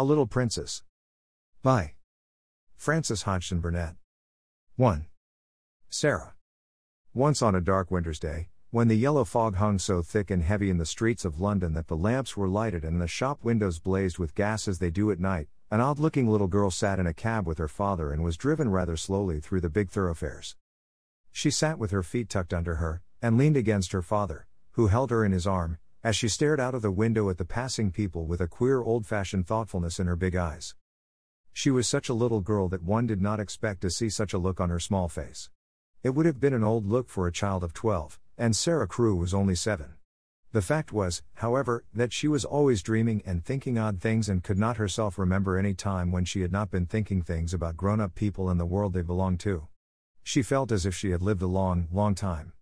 A Little Princess. By Frances Hodgson Burnett. 1. Sarah. Once on a dark winter's day, when the yellow fog hung so thick and heavy in the streets of London that the lamps were lighted and the shop windows blazed with gas as they do at night, an odd looking little girl sat in a cab with her father and was driven rather slowly through the big thoroughfares. She sat with her feet tucked under her, and leaned against her father, who held her in his arm, as she stared out of the window at the passing people with a queer old fashioned thoughtfulness in her big eyes. She was such a little girl that one did not expect to see such a look on her small face. It would have been an old look for a child of 12, and Sarah Crewe was only 7. The fact was, however, that she was always dreaming and thinking odd things and could not herself remember any time when she had not been thinking things about grown up people and the world they belonged to. She felt as if she had lived a long, long time.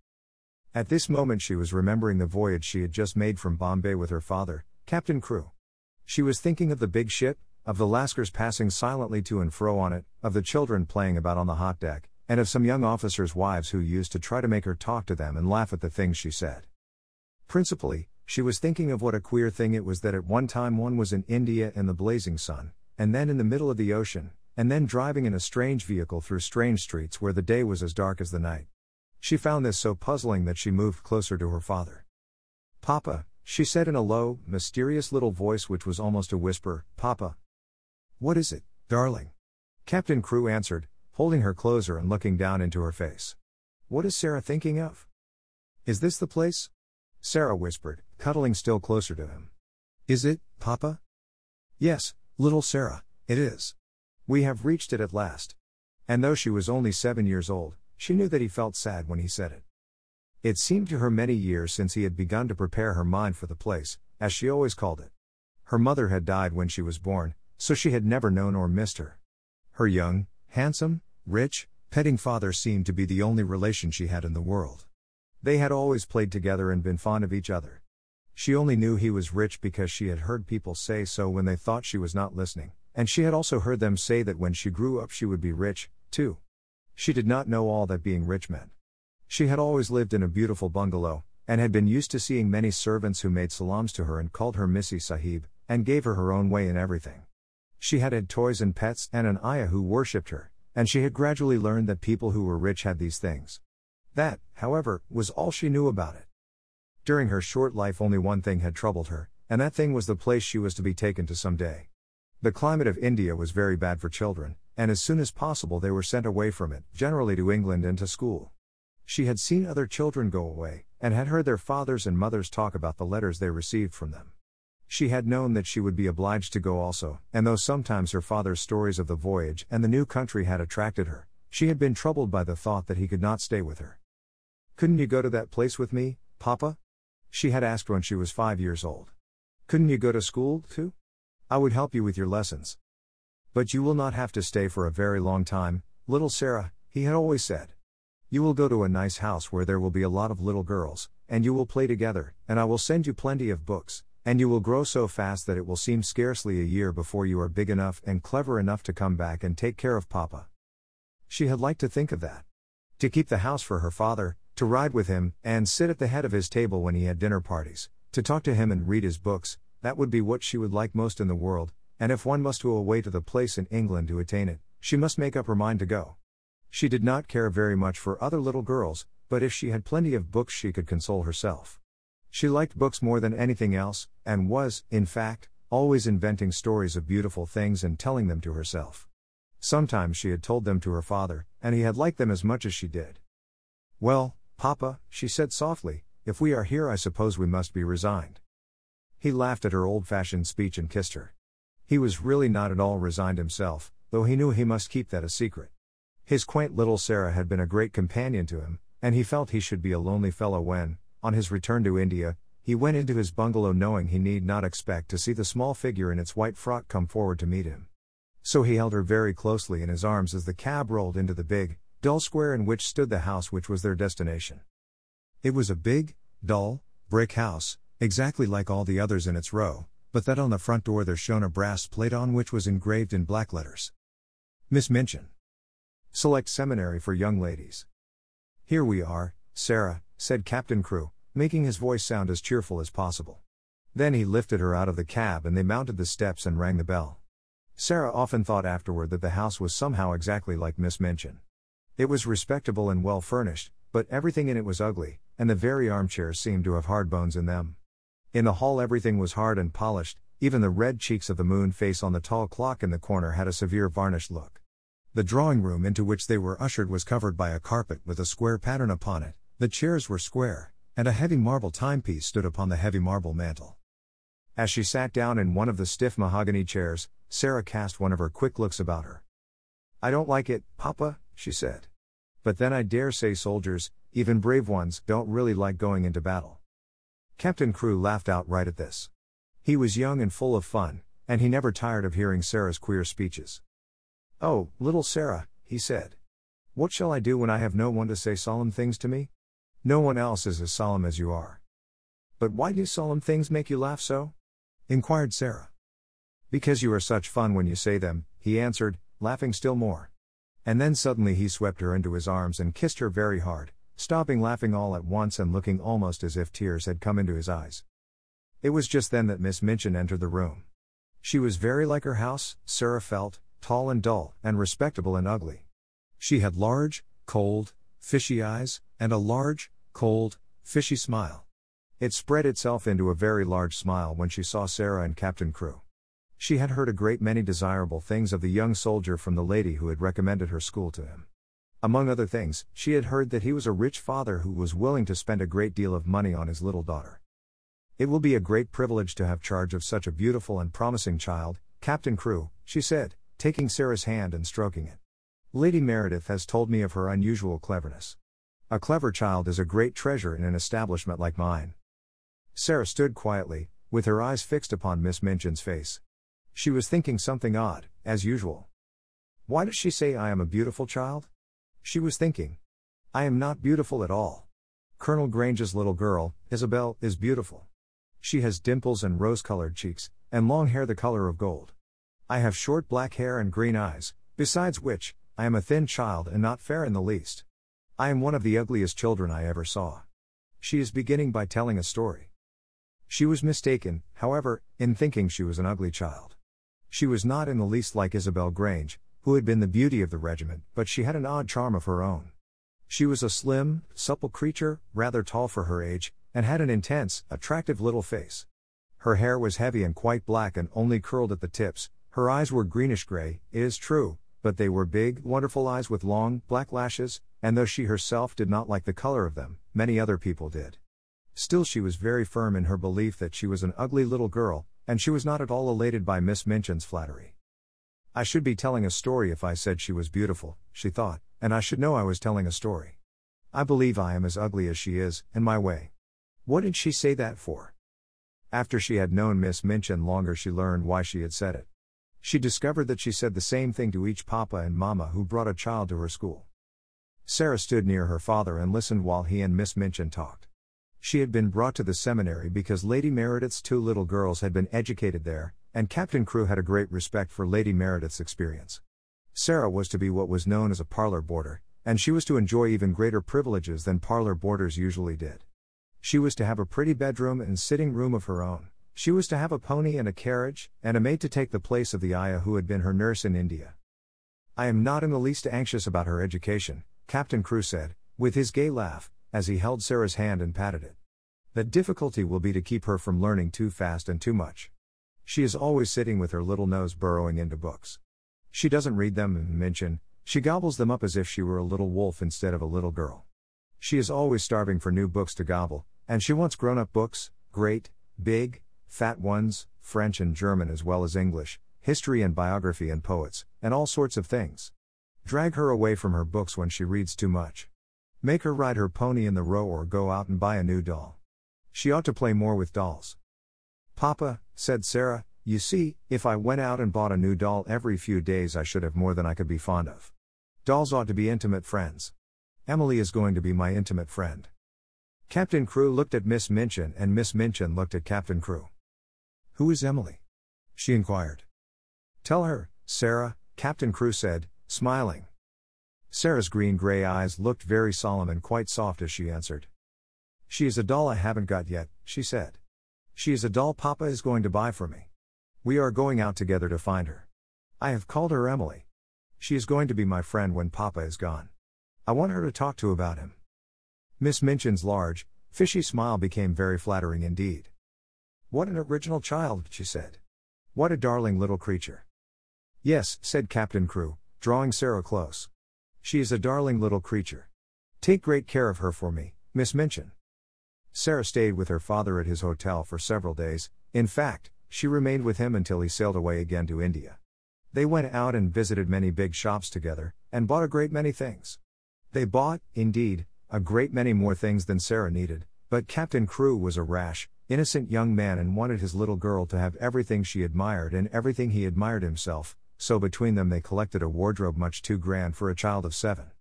At this moment, she was remembering the voyage she had just made from Bombay with her father, Captain Crewe. She was thinking of the big ship, of the Lascars passing silently to and fro on it, of the children playing about on the hot deck, and of some young officers' wives who used to try to make her talk to them and laugh at the things she said. Principally, she was thinking of what a queer thing it was that at one time one was in India in the blazing sun, and then in the middle of the ocean, and then driving in a strange vehicle through strange streets where the day was as dark as the night. She found this so puzzling that she moved closer to her father. Papa, she said in a low, mysterious little voice which was almost a whisper, Papa. What is it, darling? Captain Crewe answered, holding her closer and looking down into her face. What is Sarah thinking of? Is this the place? Sarah whispered, cuddling still closer to him. Is it, Papa? Yes, little Sarah, it is. We have reached it at last. And though she was only seven years old, she knew that he felt sad when he said it. It seemed to her many years since he had begun to prepare her mind for the place, as she always called it. Her mother had died when she was born, so she had never known or missed her. Her young, handsome, rich, petting father seemed to be the only relation she had in the world. They had always played together and been fond of each other. She only knew he was rich because she had heard people say so when they thought she was not listening, and she had also heard them say that when she grew up she would be rich, too. She did not know all that being rich meant. She had always lived in a beautiful bungalow, and had been used to seeing many servants who made salams to her and called her Missy Sahib, and gave her her own way in everything. She had had toys and pets and an ayah who worshipped her, and she had gradually learned that people who were rich had these things. That, however, was all she knew about it. During her short life, only one thing had troubled her, and that thing was the place she was to be taken to some day. The climate of India was very bad for children, and as soon as possible they were sent away from it, generally to England and to school. She had seen other children go away, and had heard their fathers and mothers talk about the letters they received from them. She had known that she would be obliged to go also, and though sometimes her father's stories of the voyage and the new country had attracted her, she had been troubled by the thought that he could not stay with her. Couldn't you go to that place with me, Papa? She had asked when she was five years old. Couldn't you go to school, too? I would help you with your lessons. But you will not have to stay for a very long time, little Sarah, he had always said. You will go to a nice house where there will be a lot of little girls, and you will play together, and I will send you plenty of books, and you will grow so fast that it will seem scarcely a year before you are big enough and clever enough to come back and take care of Papa. She had liked to think of that. To keep the house for her father, to ride with him, and sit at the head of his table when he had dinner parties, to talk to him and read his books, that would be what she would like most in the world, and if one must go away to the place in England to attain it, she must make up her mind to go. She did not care very much for other little girls, but if she had plenty of books she could console herself. She liked books more than anything else, and was, in fact, always inventing stories of beautiful things and telling them to herself. Sometimes she had told them to her father, and he had liked them as much as she did. Well, Papa, she said softly, if we are here, I suppose we must be resigned. He laughed at her old fashioned speech and kissed her. He was really not at all resigned himself, though he knew he must keep that a secret. His quaint little Sarah had been a great companion to him, and he felt he should be a lonely fellow when, on his return to India, he went into his bungalow knowing he need not expect to see the small figure in its white frock come forward to meet him. So he held her very closely in his arms as the cab rolled into the big, dull square in which stood the house which was their destination. It was a big, dull, brick house, exactly like all the others in its row, but that on the front door there shone a brass plate on which was engraved in black letters Miss Minchin. Select Seminary for Young Ladies. Here we are, Sarah, said Captain Crewe, making his voice sound as cheerful as possible. Then he lifted her out of the cab and they mounted the steps and rang the bell. Sarah often thought afterward that the house was somehow exactly like Miss Minchin. It was respectable and well furnished, but everything in it was ugly, and the very armchairs seemed to have hard bones in them. In the hall, everything was hard and polished, even the red cheeks of the moon face on the tall clock in the corner had a severe varnished look. The drawing room into which they were ushered was covered by a carpet with a square pattern upon it, the chairs were square, and a heavy marble timepiece stood upon the heavy marble mantel. As she sat down in one of the stiff mahogany chairs, Sarah cast one of her quick looks about her. I don't like it, Papa, she said. But then I dare say soldiers, even brave ones, don't really like going into battle. Captain Crewe laughed outright at this. He was young and full of fun, and he never tired of hearing Sarah's queer speeches. Oh, little Sarah, he said. What shall I do when I have no one to say solemn things to me? No one else is as solemn as you are. But why do solemn things make you laugh so? inquired Sarah. Because you are such fun when you say them, he answered, laughing still more. And then suddenly he swept her into his arms and kissed her very hard, stopping laughing all at once and looking almost as if tears had come into his eyes. It was just then that Miss Minchin entered the room. She was very like her house, Sarah felt, tall and dull, and respectable and ugly. She had large, cold, fishy eyes, and a large, cold, fishy smile. It spread itself into a very large smile when she saw Sarah and Captain Crewe. She had heard a great many desirable things of the young soldier from the lady who had recommended her school to him. Among other things, she had heard that he was a rich father who was willing to spend a great deal of money on his little daughter. It will be a great privilege to have charge of such a beautiful and promising child, Captain Crewe, she said, taking Sarah's hand and stroking it. Lady Meredith has told me of her unusual cleverness. A clever child is a great treasure in an establishment like mine. Sarah stood quietly, with her eyes fixed upon Miss Minchin's face. She was thinking something odd, as usual. Why does she say I am a beautiful child? She was thinking. I am not beautiful at all. Colonel Grange's little girl, Isabel, is beautiful. She has dimples and rose colored cheeks, and long hair the color of gold. I have short black hair and green eyes, besides which, I am a thin child and not fair in the least. I am one of the ugliest children I ever saw. She is beginning by telling a story. She was mistaken, however, in thinking she was an ugly child. She was not in the least like Isabel Grange, who had been the beauty of the regiment, but she had an odd charm of her own. She was a slim, supple creature, rather tall for her age, and had an intense, attractive little face. Her hair was heavy and quite black and only curled at the tips, her eyes were greenish gray, it is true, but they were big, wonderful eyes with long, black lashes, and though she herself did not like the color of them, many other people did. Still, she was very firm in her belief that she was an ugly little girl, and she was not at all elated by Miss Minchin's flattery. I should be telling a story if I said she was beautiful, she thought, and I should know I was telling a story. I believe I am as ugly as she is, in my way. What did she say that for? After she had known Miss Minchin longer, she learned why she had said it. She discovered that she said the same thing to each papa and mama who brought a child to her school. Sarah stood near her father and listened while he and Miss Minchin talked. She had been brought to the seminary because Lady Meredith's two little girls had been educated there, and Captain Crewe had a great respect for Lady Meredith's experience. Sarah was to be what was known as a parlor boarder, and she was to enjoy even greater privileges than parlor boarders usually did. She was to have a pretty bedroom and sitting room of her own. She was to have a pony and a carriage, and a maid to take the place of the ayah who had been her nurse in India. I am not in the least anxious about her education, Captain Crewe said, with his gay laugh, as he held Sarah's hand and patted it. The difficulty will be to keep her from learning too fast and too much. She is always sitting with her little nose burrowing into books. She doesn't read them Minchin, she gobbles them up as if she were a little wolf instead of a little girl. She is always starving for new books to gobble, and she wants grown up books, great, big, fat ones, French and German as well as English, history and biography and poets, and all sorts of things. Drag her away from her books when she reads too much. Make her ride her pony in the row or go out and buy a new doll. She ought to play more with dolls. Papa, said Sarah, you see, if I went out and bought a new doll every few days, I should have more than I could be fond of. Dolls ought to be intimate friends. Emily is going to be my intimate friend. Captain Crewe looked at Miss Minchin and Miss Minchin looked at Captain Crewe. Who is Emily? She inquired. Tell her, Sarah, Captain Crewe said, smiling. Sarah's green gray eyes looked very solemn and quite soft as she answered. She is a doll I haven't got yet, she said. She is a doll Papa is going to buy for me. We are going out together to find her. I have called her Emily. She is going to be my friend when Papa is gone. I want her to talk to about him. Miss Minchin's large, fishy smile became very flattering indeed. What an original child, she said. What a darling little creature. Yes, said Captain Crewe, drawing Sarah close. She is a darling little creature. Take great care of her for me, Miss Minchin. Sarah stayed with her father at his hotel for several days, in fact, she remained with him until he sailed away again to India. They went out and visited many big shops together, and bought a great many things. They bought, indeed, a great many more things than Sarah needed, but Captain Crewe was a rash, innocent young man and wanted his little girl to have everything she admired and everything he admired himself, so between them they collected a wardrobe much too grand for a child of seven.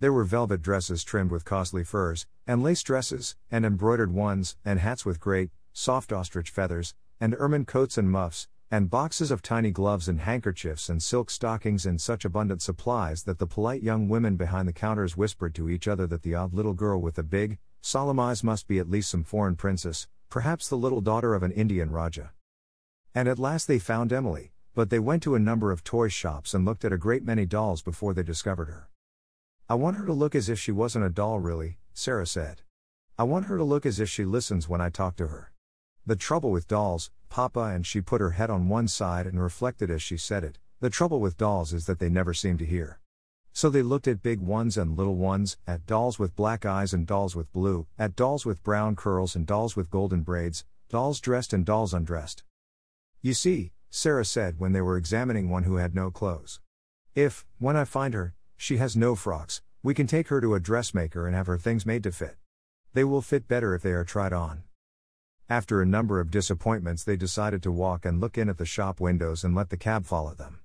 There were velvet dresses trimmed with costly furs, and lace dresses, and embroidered ones, and hats with great, soft ostrich feathers, and ermine coats and muffs, and boxes of tiny gloves and handkerchiefs and silk stockings in such abundant supplies that the polite young women behind the counters whispered to each other that the odd little girl with the big, solemn eyes must be at least some foreign princess, perhaps the little daughter of an Indian Rajah. And at last they found Emily, but they went to a number of toy shops and looked at a great many dolls before they discovered her. I want her to look as if she wasn't a doll, really, Sarah said. I want her to look as if she listens when I talk to her. The trouble with dolls, Papa, and she put her head on one side and reflected as she said it, the trouble with dolls is that they never seem to hear. So they looked at big ones and little ones, at dolls with black eyes and dolls with blue, at dolls with brown curls and dolls with golden braids, dolls dressed and dolls undressed. You see, Sarah said when they were examining one who had no clothes. If, when I find her, she has no frocks, we can take her to a dressmaker and have her things made to fit. They will fit better if they are tried on. After a number of disappointments, they decided to walk and look in at the shop windows and let the cab follow them.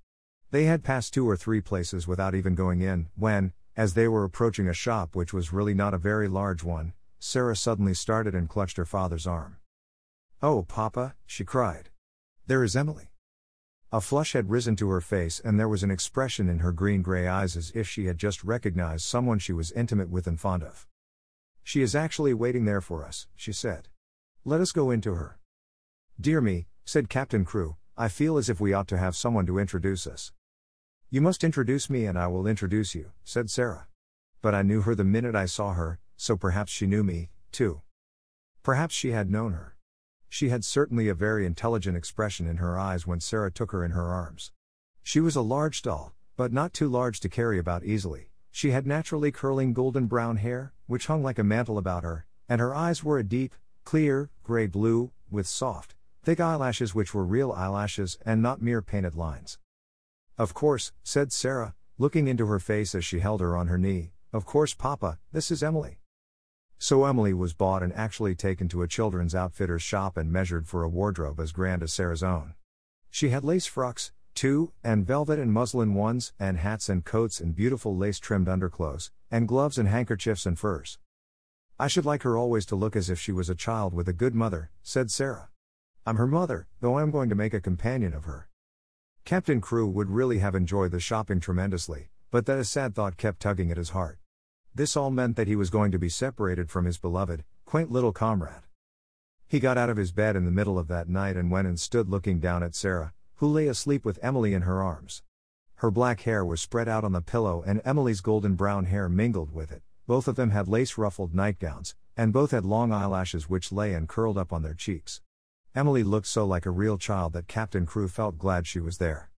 They had passed two or three places without even going in, when, as they were approaching a shop which was really not a very large one, Sarah suddenly started and clutched her father's arm. Oh, Papa, she cried. There is Emily. A flush had risen to her face, and there was an expression in her green gray eyes as if she had just recognized someone she was intimate with and fond of. She is actually waiting there for us, she said. Let us go in to her. Dear me, said Captain Crewe, I feel as if we ought to have someone to introduce us. You must introduce me and I will introduce you, said Sarah. But I knew her the minute I saw her, so perhaps she knew me, too. Perhaps she had known her. She had certainly a very intelligent expression in her eyes when Sarah took her in her arms. She was a large doll, but not too large to carry about easily. She had naturally curling golden brown hair, which hung like a mantle about her, and her eyes were a deep, clear, gray blue, with soft, thick eyelashes which were real eyelashes and not mere painted lines. Of course, said Sarah, looking into her face as she held her on her knee, of course, Papa, this is Emily. So Emily was bought and actually taken to a children's outfitter's shop and measured for a wardrobe as grand as Sarah's own. She had lace frocks, too, and velvet and muslin ones, and hats and coats and beautiful lace trimmed underclothes, and gloves and handkerchiefs and furs. I should like her always to look as if she was a child with a good mother, said Sarah. I'm her mother, though I am going to make a companion of her. Captain Crewe would really have enjoyed the shopping tremendously, but that a sad thought kept tugging at his heart. This all meant that he was going to be separated from his beloved, quaint little comrade. He got out of his bed in the middle of that night and went and stood looking down at Sarah, who lay asleep with Emily in her arms. Her black hair was spread out on the pillow and Emily's golden brown hair mingled with it, both of them had lace ruffled nightgowns, and both had long eyelashes which lay and curled up on their cheeks. Emily looked so like a real child that Captain Crewe felt glad she was there.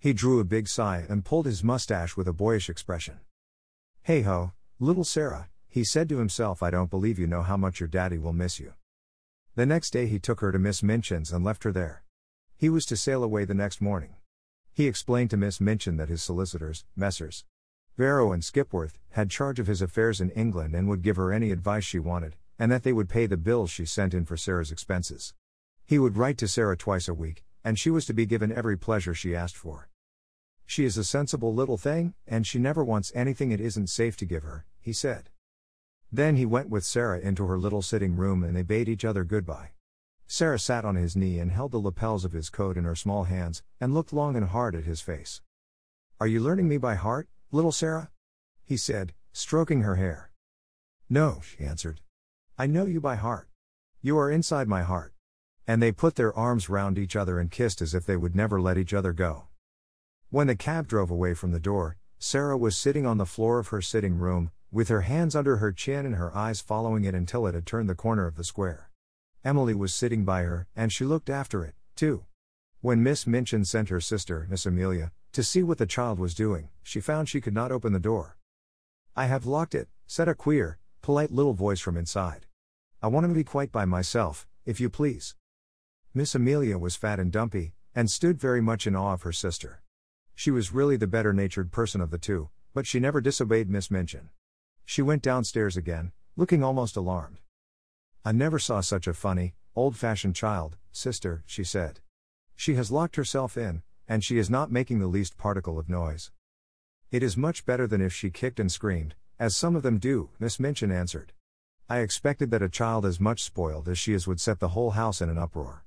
He drew a big sigh and pulled his mustache with a boyish expression. Hey ho, little Sarah, he said to himself, I don't believe you know how much your daddy will miss you. The next day he took her to Miss Minchin's and left her there. He was to sail away the next morning. He explained to Miss Minchin that his solicitors, Messrs. Barrow and Skipworth, had charge of his affairs in England and would give her any advice she wanted, and that they would pay the bills she sent in for Sarah's expenses. He would write to Sarah twice a week, and she was to be given every pleasure she asked for. She is a sensible little thing, and she never wants anything it isn't safe to give her, he said. Then he went with Sarah into her little sitting room and they bade each other goodbye. Sarah sat on his knee and held the lapels of his coat in her small hands, and looked long and hard at his face. Are you learning me by heart? Little Sarah? He said, stroking her hair. No, she answered. I know you by heart. You are inside my heart. And they put their arms round each other and kissed as if they would never let each other go. When the cab drove away from the door, Sarah was sitting on the floor of her sitting room, with her hands under her chin and her eyes following it until it had turned the corner of the square. Emily was sitting by her, and she looked after it, too. When Miss Minchin sent her sister, Miss Amelia, to see what the child was doing, she found she could not open the door. I have locked it, said a queer, polite little voice from inside. I want to be quite by myself, if you please. Miss Amelia was fat and dumpy, and stood very much in awe of her sister. She was really the better natured person of the two, but she never disobeyed Miss Minchin. She went downstairs again, looking almost alarmed. I never saw such a funny, old fashioned child, sister, she said. She has locked herself in, and she is not making the least particle of noise. It is much better than if she kicked and screamed, as some of them do, Miss Minchin answered. I expected that a child as much spoiled as she is would set the whole house in an uproar.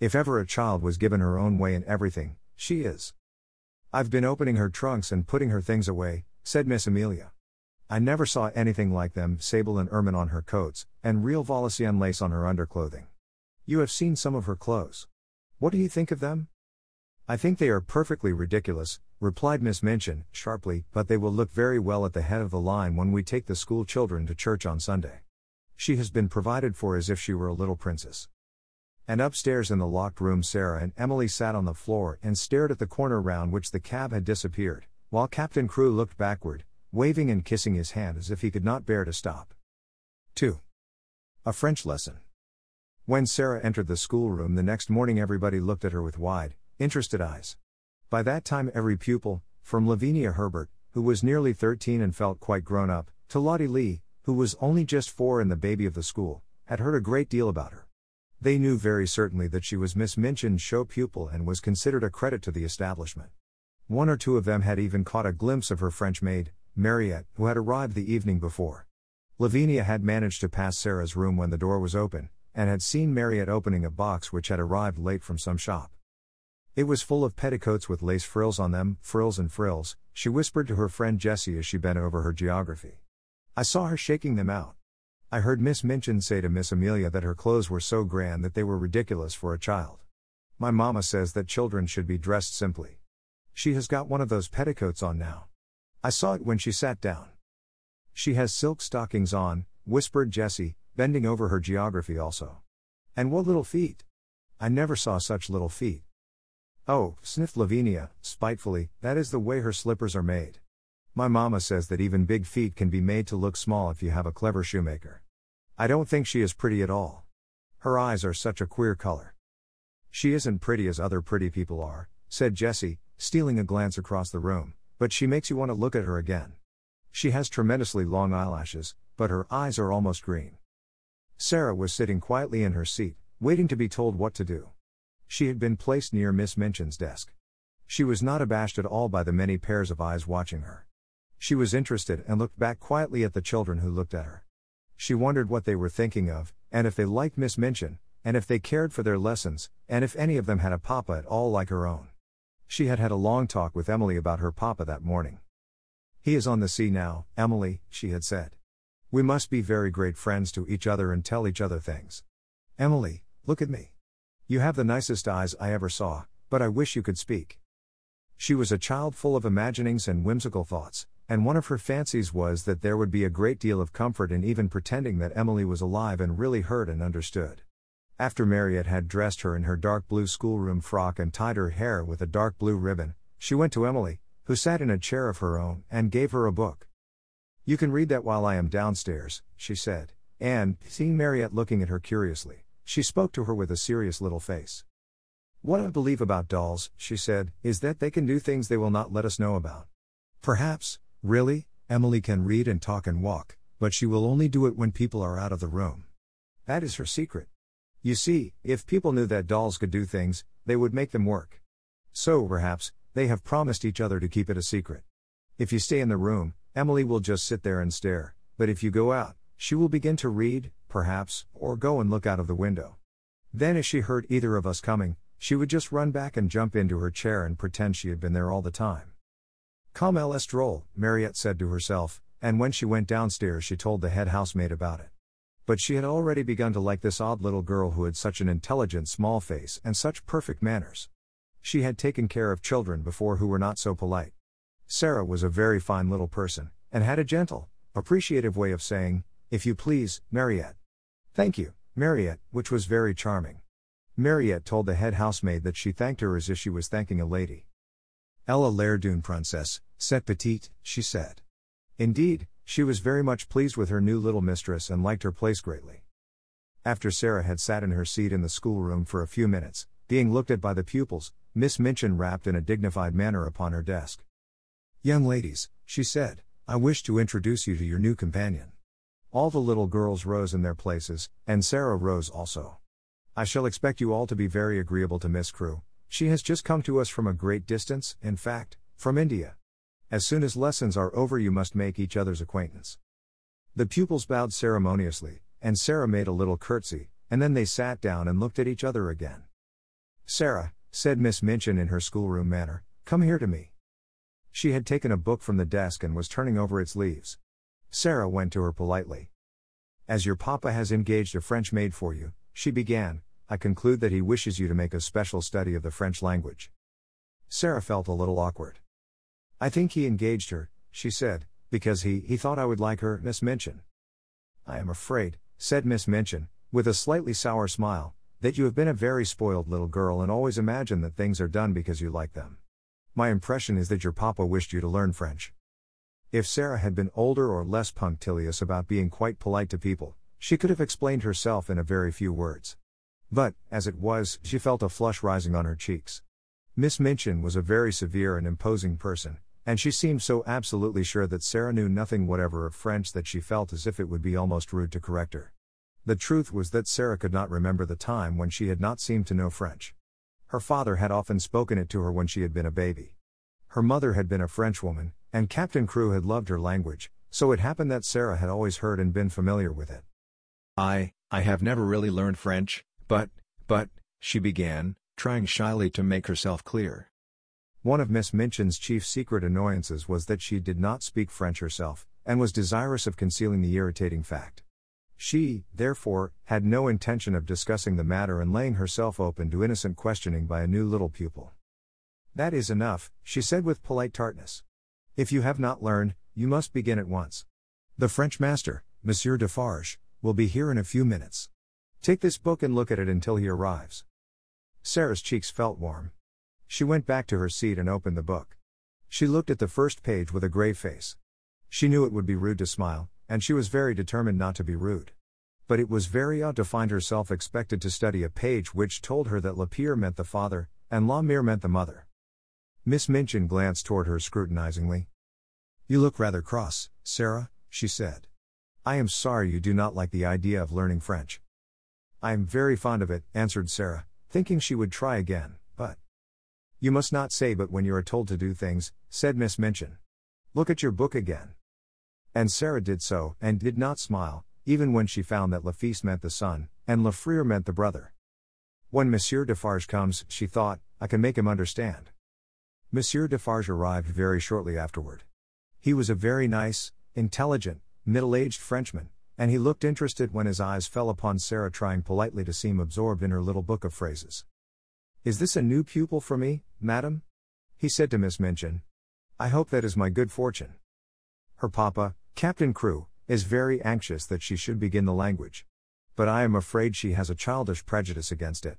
If ever a child was given her own way in everything, she is. I've been opening her trunks and putting her things away, said Miss Amelia. I never saw anything like them sable and ermine on her coats, and real Valenciennes lace on her underclothing. You have seen some of her clothes. What do you think of them? I think they are perfectly ridiculous, replied Miss Minchin, sharply, but they will look very well at the head of the line when we take the school children to church on Sunday. She has been provided for as if she were a little princess. And upstairs in the locked room, Sarah and Emily sat on the floor and stared at the corner round which the cab had disappeared, while Captain Crewe looked backward, waving and kissing his hand as if he could not bear to stop. 2. A French lesson. When Sarah entered the schoolroom the next morning, everybody looked at her with wide, interested eyes. By that time, every pupil, from Lavinia Herbert, who was nearly 13 and felt quite grown up, to Lottie Lee, who was only just four and the baby of the school, had heard a great deal about her. They knew very certainly that she was Miss Minchin's show pupil and was considered a credit to the establishment. One or two of them had even caught a glimpse of her French maid, Mariette, who had arrived the evening before. Lavinia had managed to pass Sarah's room when the door was open, and had seen Mariette opening a box which had arrived late from some shop. It was full of petticoats with lace frills on them, frills and frills, she whispered to her friend Jessie as she bent over her geography. I saw her shaking them out. I heard Miss Minchin say to Miss Amelia that her clothes were so grand that they were ridiculous for a child. My mamma says that children should be dressed simply. She has got one of those petticoats on now. I saw it when she sat down. She has silk stockings on, whispered Jessie, bending over her geography also. And what little feet! I never saw such little feet. Oh, sniffed Lavinia, spitefully, that is the way her slippers are made. My mamma says that even big feet can be made to look small if you have a clever shoemaker. I don't think she is pretty at all. Her eyes are such a queer color. She isn't pretty as other pretty people are, said Jessie, stealing a glance across the room, but she makes you want to look at her again. She has tremendously long eyelashes, but her eyes are almost green. Sarah was sitting quietly in her seat, waiting to be told what to do. She had been placed near Miss Minchin's desk. She was not abashed at all by the many pairs of eyes watching her. She was interested and looked back quietly at the children who looked at her. She wondered what they were thinking of, and if they liked Miss Minchin, and if they cared for their lessons, and if any of them had a papa at all like her own. She had had a long talk with Emily about her papa that morning. He is on the sea now, Emily, she had said. We must be very great friends to each other and tell each other things. Emily, look at me. You have the nicest eyes I ever saw, but I wish you could speak. She was a child full of imaginings and whimsical thoughts, and one of her fancies was that there would be a great deal of comfort in even pretending that Emily was alive and really heard and understood. After Mariette had dressed her in her dark blue schoolroom frock and tied her hair with a dark blue ribbon, she went to Emily, who sat in a chair of her own, and gave her a book. You can read that while I am downstairs, she said, and, seeing Mariette looking at her curiously, she spoke to her with a serious little face. What I believe about dolls, she said, is that they can do things they will not let us know about. Perhaps, really, Emily can read and talk and walk, but she will only do it when people are out of the room. That is her secret. You see, if people knew that dolls could do things, they would make them work. So, perhaps, they have promised each other to keep it a secret. If you stay in the room, Emily will just sit there and stare, but if you go out, she will begin to read, perhaps, or go and look out of the window. Then, as she heard either of us coming, she would just run back and jump into her chair and pretend she had been there all the time. Comme elle est Mariette said to herself, and when she went downstairs, she told the head housemaid about it. But she had already begun to like this odd little girl who had such an intelligent small face and such perfect manners. She had taken care of children before who were not so polite. Sarah was a very fine little person, and had a gentle, appreciative way of saying, If you please, Mariette. Thank you, Mariette, which was very charming. Mariette told the head housemaid that she thanked her as if she was thanking a lady. Ella l'air d'une princesse, cette petite, she said. Indeed, she was very much pleased with her new little mistress and liked her place greatly. After Sarah had sat in her seat in the schoolroom for a few minutes, being looked at by the pupils, Miss Minchin rapped in a dignified manner upon her desk. Young ladies, she said, I wish to introduce you to your new companion. All the little girls rose in their places, and Sarah rose also. I shall expect you all to be very agreeable to Miss Crewe. She has just come to us from a great distance, in fact, from India. As soon as lessons are over, you must make each other's acquaintance. The pupils bowed ceremoniously, and Sarah made a little curtsy, and then they sat down and looked at each other again. Sarah, said Miss Minchin in her schoolroom manner, come here to me. She had taken a book from the desk and was turning over its leaves. Sarah went to her politely. As your papa has engaged a French maid for you, she began, I conclude that he wishes you to make a special study of the French language. Sarah felt a little awkward. I think he engaged her, she said, because he, he thought I would like her, Miss Minchin. I am afraid, said Miss Minchin, with a slightly sour smile, that you have been a very spoiled little girl and always imagine that things are done because you like them. My impression is that your papa wished you to learn French. If Sarah had been older or less punctilious about being quite polite to people, she could have explained herself in a very few words. But, as it was, she felt a flush rising on her cheeks. Miss Minchin was a very severe and imposing person, and she seemed so absolutely sure that Sarah knew nothing whatever of French that she felt as if it would be almost rude to correct her. The truth was that Sarah could not remember the time when she had not seemed to know French. Her father had often spoken it to her when she had been a baby. Her mother had been a Frenchwoman, and Captain Crewe had loved her language, so it happened that Sarah had always heard and been familiar with it. I, I have never really learned French, but, but, she began, trying shyly to make herself clear. One of Miss Minchin's chief secret annoyances was that she did not speak French herself, and was desirous of concealing the irritating fact. She, therefore, had no intention of discussing the matter and laying herself open to innocent questioning by a new little pupil. That is enough, she said with polite tartness. If you have not learned, you must begin at once. The French master, Monsieur Defarge, will be here in a few minutes. Take this book and look at it until he arrives. Sarah's cheeks felt warm. She went back to her seat and opened the book. She looked at the first page with a grave face. She knew it would be rude to smile, and she was very determined not to be rude. But it was very odd to find herself expected to study a page which told her that Le Père meant the father, and La Mère meant the mother. Miss Minchin glanced toward her scrutinizingly. You look rather cross, Sarah, she said. I am sorry you do not like the idea of learning French. I am very fond of it, answered Sarah, thinking she would try again, but. You must not say but when you are told to do things, said Miss Minchin. Look at your book again. And Sarah did so, and did not smile, even when she found that Le Fils meant the son, and Le Frere meant the brother. When Monsieur Defarge comes, she thought, I can make him understand. Monsieur Defarge arrived very shortly afterward. He was a very nice, intelligent, middle aged Frenchman, and he looked interested when his eyes fell upon Sarah trying politely to seem absorbed in her little book of phrases. Is this a new pupil for me, madam? He said to Miss Minchin. I hope that is my good fortune. Her papa, Captain Crewe, is very anxious that she should begin the language. But I am afraid she has a childish prejudice against it.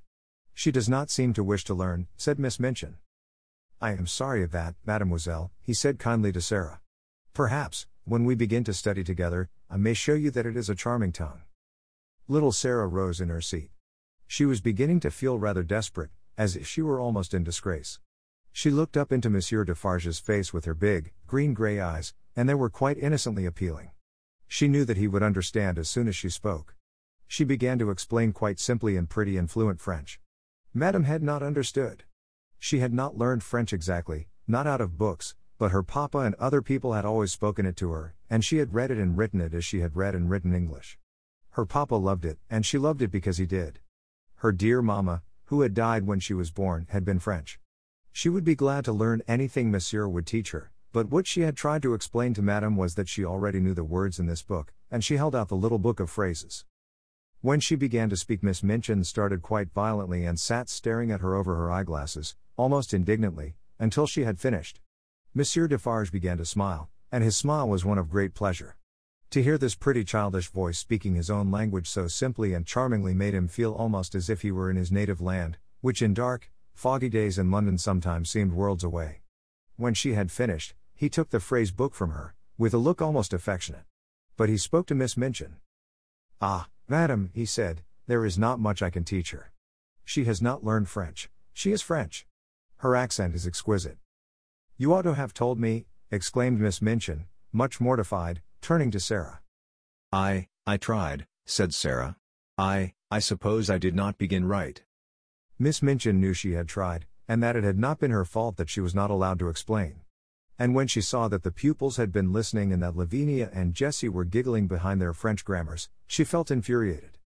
She does not seem to wish to learn, said Miss Minchin. I am sorry of that, mademoiselle, he said kindly to Sarah. Perhaps, when we begin to study together, I may show you that it is a charming tongue. Little Sarah rose in her seat. She was beginning to feel rather desperate, as if she were almost in disgrace. She looked up into Monsieur Defarge's face with her big, green gray eyes, and they were quite innocently appealing. She knew that he would understand as soon as she spoke. She began to explain quite simply in pretty and fluent French. Madame had not understood. She had not learned French exactly, not out of books, but her papa and other people had always spoken it to her, and she had read it and written it as she had read and written English. Her papa loved it, and she loved it because he did. Her dear mamma, who had died when she was born, had been French. She would be glad to learn anything Monsieur would teach her, but what she had tried to explain to Madame was that she already knew the words in this book, and she held out the little book of phrases. When she began to speak, Miss Minchin started quite violently and sat staring at her over her eyeglasses, almost indignantly, until she had finished. Monsieur Defarge began to smile, and his smile was one of great pleasure. To hear this pretty childish voice speaking his own language so simply and charmingly made him feel almost as if he were in his native land, which in dark, foggy days in London sometimes seemed worlds away. When she had finished, he took the phrase book from her, with a look almost affectionate. But he spoke to Miss Minchin. Ah, madam, he said, there is not much I can teach her. She has not learned French, she is French. Her accent is exquisite. You ought to have told me, exclaimed Miss Minchin, much mortified, turning to Sarah. I, I tried, said Sarah. I, I suppose I did not begin right. Miss Minchin knew she had tried, and that it had not been her fault that she was not allowed to explain. And when she saw that the pupils had been listening and that Lavinia and Jessie were giggling behind their French grammars, she felt infuriated.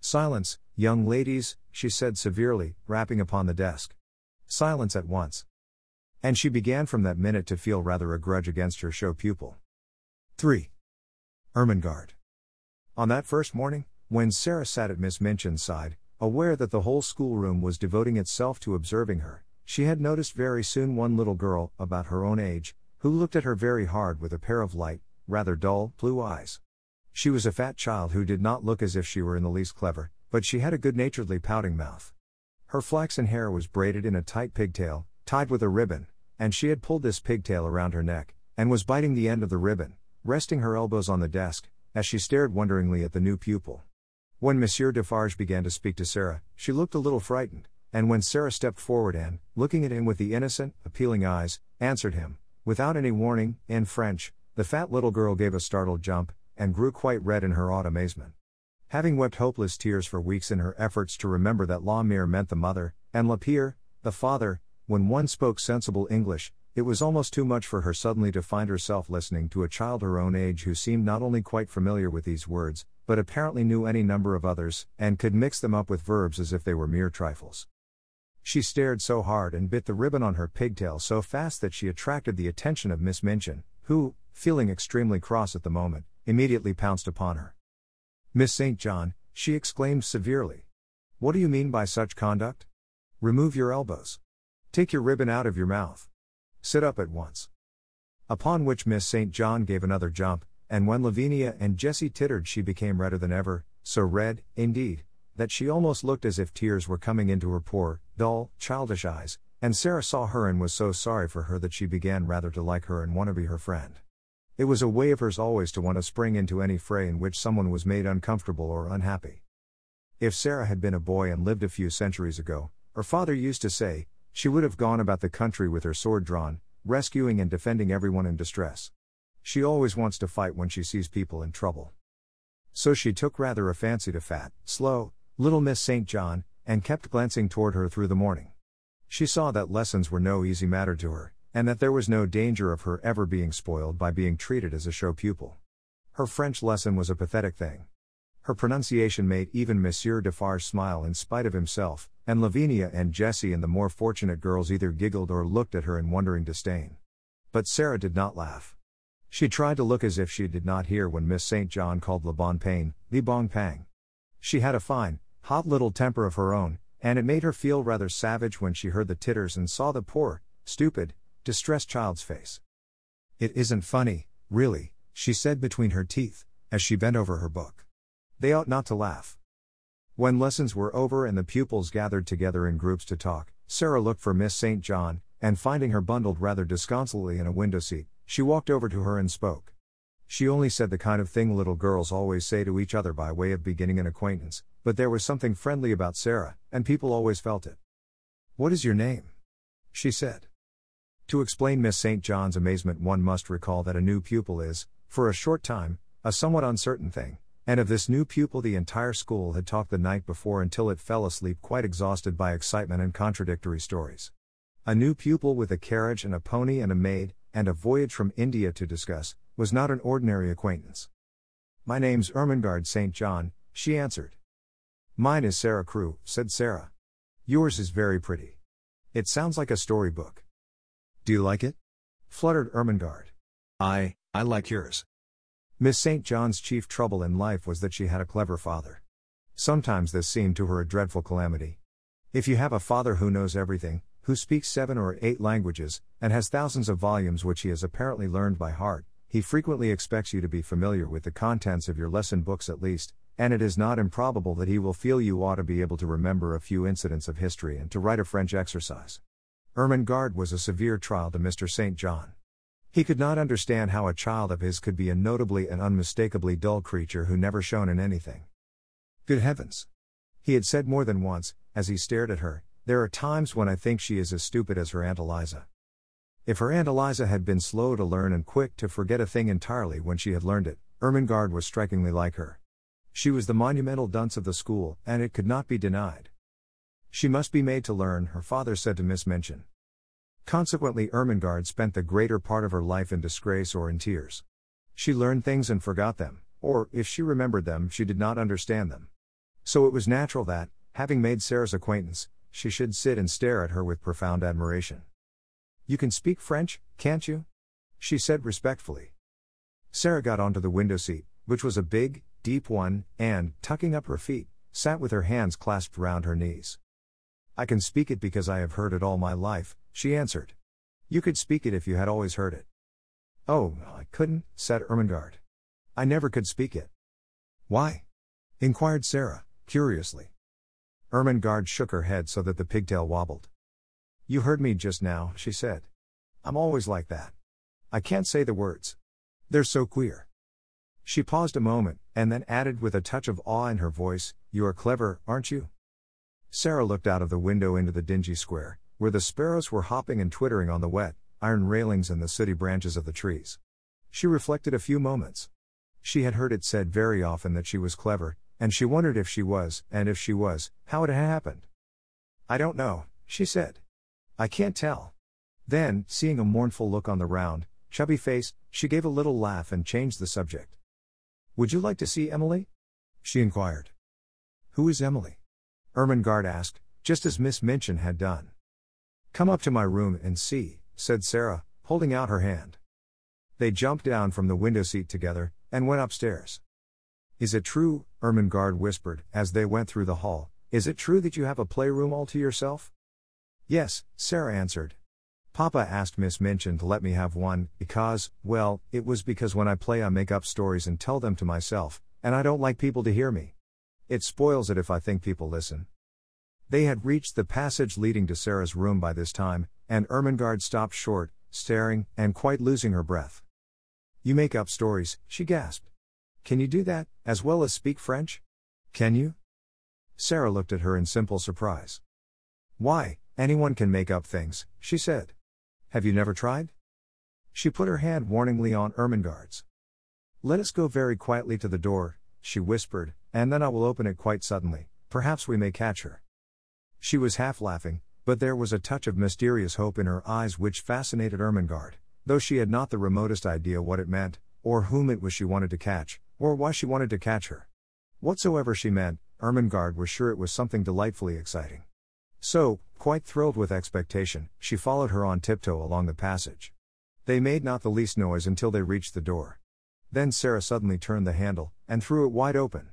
Silence, young ladies, she said severely, rapping upon the desk. Silence at once. And she began from that minute to feel rather a grudge against her show pupil. 3. Ermengarde. On that first morning, when Sarah sat at Miss Minchin's side, aware that the whole schoolroom was devoting itself to observing her, she had noticed very soon one little girl, about her own age, who looked at her very hard with a pair of light, rather dull, blue eyes. She was a fat child who did not look as if she were in the least clever, but she had a good naturedly pouting mouth. Her flaxen hair was braided in a tight pigtail, tied with a ribbon, and she had pulled this pigtail around her neck, and was biting the end of the ribbon, resting her elbows on the desk, as she stared wonderingly at the new pupil. When Monsieur Defarge began to speak to Sarah, she looked a little frightened, and when Sarah stepped forward and, looking at him with the innocent, appealing eyes, answered him, without any warning, in French, the fat little girl gave a startled jump, and grew quite red in her awed amazement. Having wept hopeless tears for weeks in her efforts to remember that La Mère meant the mother, and Le Père, the father, when one spoke sensible English, it was almost too much for her suddenly to find herself listening to a child her own age who seemed not only quite familiar with these words, but apparently knew any number of others, and could mix them up with verbs as if they were mere trifles. She stared so hard and bit the ribbon on her pigtail so fast that she attracted the attention of Miss Minchin, who, feeling extremely cross at the moment, immediately pounced upon her. Miss St. John, she exclaimed severely. What do you mean by such conduct? Remove your elbows. Take your ribbon out of your mouth. Sit up at once. Upon which Miss St. John gave another jump, and when Lavinia and Jessie tittered, she became redder than ever, so red, indeed, that she almost looked as if tears were coming into her poor, dull, childish eyes, and Sarah saw her and was so sorry for her that she began rather to like her and want to be her friend. It was a way of hers always to want to spring into any fray in which someone was made uncomfortable or unhappy. If Sarah had been a boy and lived a few centuries ago, her father used to say, she would have gone about the country with her sword drawn, rescuing and defending everyone in distress. She always wants to fight when she sees people in trouble. So she took rather a fancy to fat, slow, little Miss St. John, and kept glancing toward her through the morning. She saw that lessons were no easy matter to her, and that there was no danger of her ever being spoiled by being treated as a show pupil. Her French lesson was a pathetic thing. Her pronunciation made even Monsieur Defarge smile in spite of himself, and Lavinia and Jessie and the more fortunate girls either giggled or looked at her in wondering disdain. But Sarah did not laugh. She tried to look as if she did not hear when Miss St. John called Le Bon Pain, the Bong Pang. She had a fine, hot little temper of her own, and it made her feel rather savage when she heard the titters and saw the poor, stupid, distressed child's face. It isn't funny, really, she said between her teeth, as she bent over her book. They ought not to laugh. When lessons were over and the pupils gathered together in groups to talk, Sarah looked for Miss St. John, and finding her bundled rather disconsolately in a window seat, she walked over to her and spoke. She only said the kind of thing little girls always say to each other by way of beginning an acquaintance, but there was something friendly about Sarah, and people always felt it. What is your name? She said. To explain Miss St. John's amazement, one must recall that a new pupil is, for a short time, a somewhat uncertain thing, and of this new pupil the entire school had talked the night before until it fell asleep quite exhausted by excitement and contradictory stories. A new pupil with a carriage and a pony and a maid, and a voyage from India to discuss, was not an ordinary acquaintance. My name's Ermengarde St. John, she answered. Mine is Sarah Crewe, said Sarah. Yours is very pretty. It sounds like a storybook. Do you like it? fluttered Ermengarde. I, I like yours. Miss St. John's chief trouble in life was that she had a clever father. Sometimes this seemed to her a dreadful calamity. If you have a father who knows everything, who speaks seven or eight languages, and has thousands of volumes which he has apparently learned by heart, he frequently expects you to be familiar with the contents of your lesson books at least, and it is not improbable that he will feel you ought to be able to remember a few incidents of history and to write a French exercise. Ermengarde was a severe trial to Mr. St. John. He could not understand how a child of his could be a notably and unmistakably dull creature who never shone in anything. Good heavens! He had said more than once, as he stared at her, There are times when I think she is as stupid as her Aunt Eliza. If her Aunt Eliza had been slow to learn and quick to forget a thing entirely when she had learned it, Ermengarde was strikingly like her. She was the monumental dunce of the school, and it could not be denied. She must be made to learn, her father said to Miss Minchin. Consequently, Ermengarde spent the greater part of her life in disgrace or in tears. She learned things and forgot them, or, if she remembered them, she did not understand them. So it was natural that, having made Sarah's acquaintance, she should sit and stare at her with profound admiration. You can speak French, can't you? She said respectfully. Sarah got onto the window seat, which was a big, deep one, and, tucking up her feet, sat with her hands clasped round her knees. I can speak it because I have heard it all my life, she answered. You could speak it if you had always heard it. Oh, I couldn't, said Ermengarde. I never could speak it. Why? inquired Sarah, curiously. Ermengarde shook her head so that the pigtail wobbled. You heard me just now, she said. I'm always like that. I can't say the words. They're so queer. She paused a moment, and then added with a touch of awe in her voice, You are clever, aren't you? Sarah looked out of the window into the dingy square, where the sparrows were hopping and twittering on the wet, iron railings and the sooty branches of the trees. She reflected a few moments. She had heard it said very often that she was clever, and she wondered if she was, and if she was, how it had happened. I don't know, she said. I can't tell. Then, seeing a mournful look on the round, chubby face, she gave a little laugh and changed the subject. Would you like to see Emily? She inquired. Who is Emily? Ermengarde asked, just as Miss Minchin had done. Come up to my room and see, said Sarah, holding out her hand. They jumped down from the window seat together, and went upstairs. Is it true, Ermengarde whispered, as they went through the hall, is it true that you have a playroom all to yourself? Yes, Sarah answered. Papa asked Miss Minchin to let me have one, because, well, it was because when I play I make up stories and tell them to myself, and I don't like people to hear me. It spoils it if I think people listen. They had reached the passage leading to Sarah's room by this time, and Ermengarde stopped short, staring, and quite losing her breath. You make up stories, she gasped. Can you do that, as well as speak French? Can you? Sarah looked at her in simple surprise. Why, anyone can make up things, she said. Have you never tried? She put her hand warningly on Ermengarde's. Let us go very quietly to the door, she whispered, and then I will open it quite suddenly, perhaps we may catch her. She was half laughing, but there was a touch of mysterious hope in her eyes which fascinated Ermengarde, though she had not the remotest idea what it meant, or whom it was she wanted to catch, or why she wanted to catch her. Whatsoever she meant, Ermengarde was sure it was something delightfully exciting. So, quite thrilled with expectation, she followed her on tiptoe along the passage. They made not the least noise until they reached the door. Then Sarah suddenly turned the handle, and threw it wide open.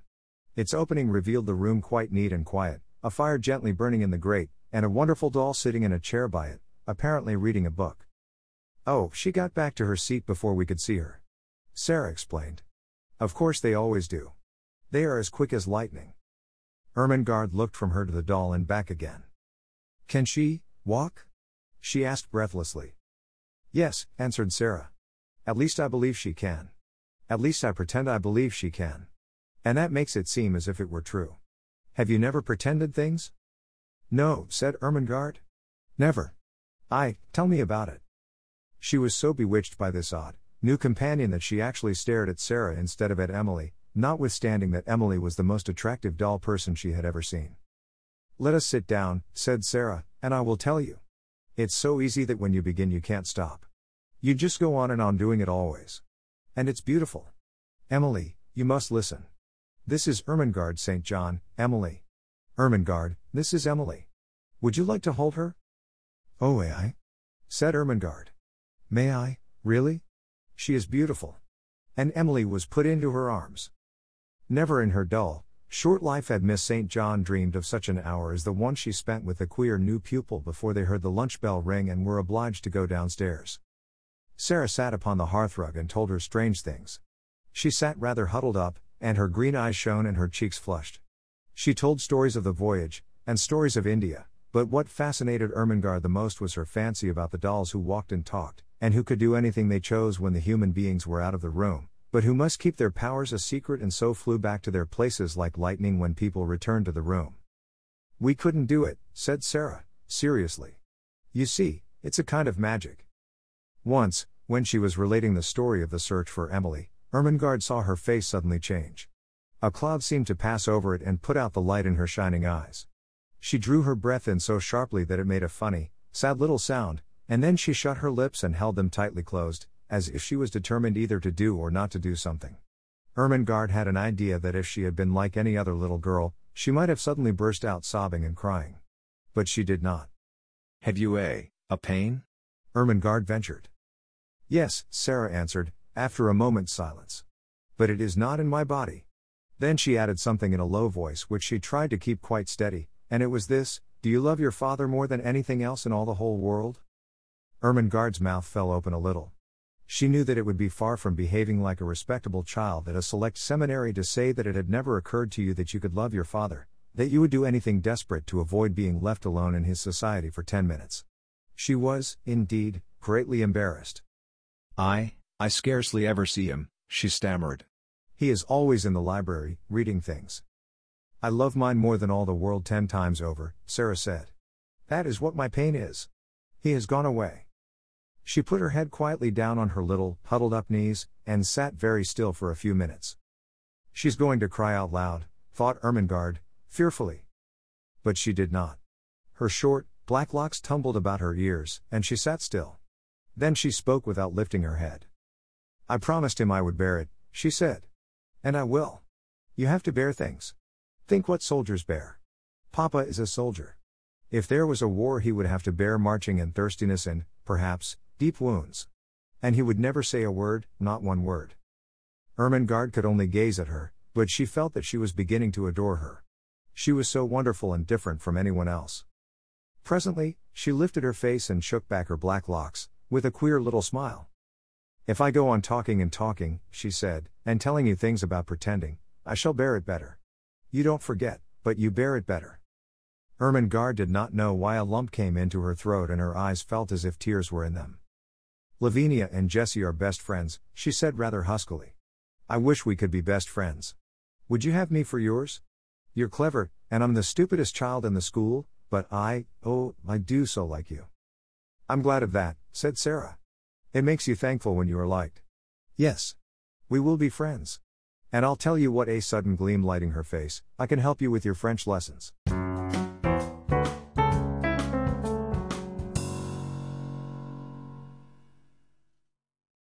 Its opening revealed the room quite neat and quiet, a fire gently burning in the grate, and a wonderful doll sitting in a chair by it, apparently reading a book. Oh, she got back to her seat before we could see her. Sarah explained. Of course they always do. They are as quick as lightning. Ermengarde looked from her to the doll and back again. Can she walk? She asked breathlessly. Yes, answered Sarah. At least I believe she can. At least I pretend I believe she can. And that makes it seem as if it were true. Have you never pretended things? No, said Ermengarde. Never. I, tell me about it. She was so bewitched by this odd, new companion that she actually stared at Sarah instead of at Emily, notwithstanding that Emily was the most attractive doll person she had ever seen. Let us sit down, said Sarah, and I will tell you. It's so easy that when you begin you can't stop. You just go on and on doing it always. And it's beautiful. Emily, you must listen. This is Ermengarde St. John, Emily. Ermengarde, this is Emily. Would you like to hold her? Oh, may I? said Ermengarde. May I, really? She is beautiful. And Emily was put into her arms. Never in her dull, Short life had Miss St. John dreamed of such an hour as the one she spent with the queer new pupil before they heard the lunch bell ring and were obliged to go downstairs. Sarah sat upon the hearthrug and told her strange things. She sat rather huddled up, and her green eyes shone and her cheeks flushed. She told stories of the voyage, and stories of India, but what fascinated Ermengarde the most was her fancy about the dolls who walked and talked, and who could do anything they chose when the human beings were out of the room, but who must keep their powers a secret and so flew back to their places like lightning when people returned to the room. We couldn't do it, said Sarah, seriously. You see, it's a kind of magic. Once, when she was relating the story of the search for Emily, Ermengarde saw her face suddenly change. A cloud seemed to pass over it and put out the light in her shining eyes. She drew her breath in so sharply that it made a funny, sad little sound, and then she shut her lips and held them tightly closed, as if she was determined either to do or not to do something. Ermengarde had an idea that if she had been like any other little girl, she might have suddenly burst out sobbing and crying. But she did not. Have you a, a pain? Ermengarde ventured. Yes, Sarah answered, after a moment's silence. But it is not in my body. Then she added something in a low voice which she tried to keep quite steady, and it was this Do you love your father more than anything else in all the whole world? Ermengarde's mouth fell open a little. She knew that it would be far from behaving like a respectable child at a select seminary to say that it had never occurred to you that you could love your father, that you would do anything desperate to avoid being left alone in his society for ten minutes. She was, indeed, greatly embarrassed. I, I scarcely ever see him, she stammered. He is always in the library, reading things. I love mine more than all the world ten times over, Sarah said. That is what my pain is. He has gone away. She put her head quietly down on her little, huddled up knees, and sat very still for a few minutes. She's going to cry out loud, thought Ermengarde, fearfully. But she did not. Her short, black locks tumbled about her ears, and she sat still. Then she spoke without lifting her head. I promised him I would bear it, she said. And I will. You have to bear things. Think what soldiers bear. Papa is a soldier. If there was a war, he would have to bear marching and thirstiness and, perhaps, deep wounds. And he would never say a word, not one word. Ermengarde could only gaze at her, but she felt that she was beginning to adore her. She was so wonderful and different from anyone else. Presently, she lifted her face and shook back her black locks, with a queer little smile. If I go on talking and talking, she said, and telling you things about pretending, I shall bear it better. You don't forget, but you bear it better. Ermengarde did not know why a lump came into her throat and her eyes felt as if tears were in them. Lavinia and Jessie are best friends, she said rather huskily. I wish we could be best friends. Would you have me for yours? You're clever, and I'm the stupidest child in the school, but I, oh, I do so like you. I'm glad of that, said Sarah. It makes you thankful when you are liked. Yes. We will be friends. And I'll tell you what, a sudden gleam lighting her face, I can help you with your French lessons.